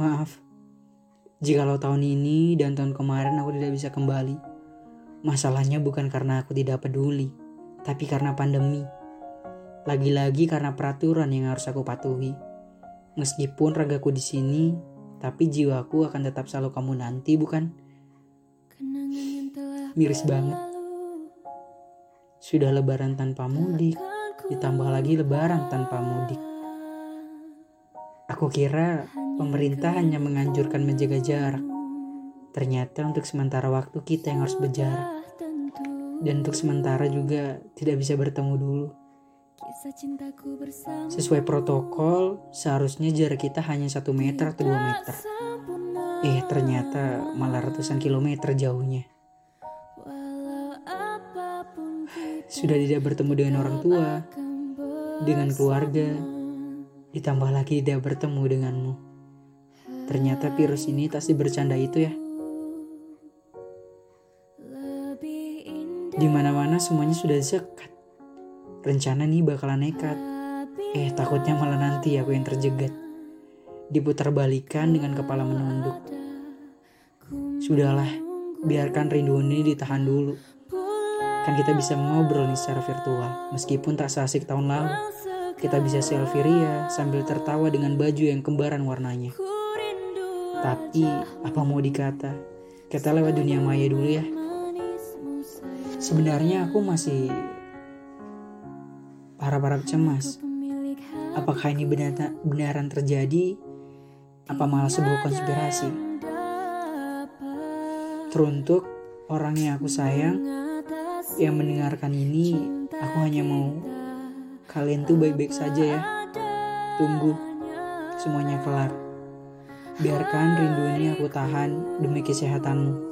Maaf, jikalau tahun ini dan tahun kemarin aku tidak bisa kembali. Masalahnya bukan karena aku tidak peduli, tapi karena pandemi. Lagi-lagi karena peraturan yang harus aku patuhi. Meskipun ragaku di sini, tapi jiwaku akan tetap selalu kamu nanti, bukan? Miris banget. Sudah lebaran tanpa mudik, ditambah lagi lebaran tanpa mudik. Aku kira pemerintah hanya menganjurkan menjaga jarak. Ternyata untuk sementara waktu kita yang harus berjarak. Dan untuk sementara juga tidak bisa bertemu dulu. Sesuai protokol, seharusnya jarak kita hanya satu meter atau dua meter. Eh, ternyata malah ratusan kilometer jauhnya. Sudah tidak bertemu dengan orang tua, dengan keluarga, ditambah lagi tidak bertemu denganmu. Ternyata virus ini tak bercanda itu ya. Di mana-mana semuanya sudah sekat. Rencana nih bakalan nekat. Eh, takutnya malah nanti aku yang terjegat. Diputar balikan dengan kepala menunduk. Sudahlah, biarkan rindu ini ditahan dulu. Kan kita bisa ngobrol nih secara virtual, meskipun tak seasik tahun lalu. Kita bisa selfie ria sambil tertawa dengan baju yang kembaran warnanya. Tapi, apa mau dikata? Kita lewat dunia maya dulu ya. Sebenarnya aku masih harap-harap cemas. Apakah ini benar benaran terjadi? Apa malah sebuah konspirasi? Teruntuk orang yang aku sayang yang mendengarkan ini, aku hanya mau kalian tuh baik-baik saja ya. Tunggu semuanya kelar. Biarkan rindu ini aku tahan demi kesehatanmu.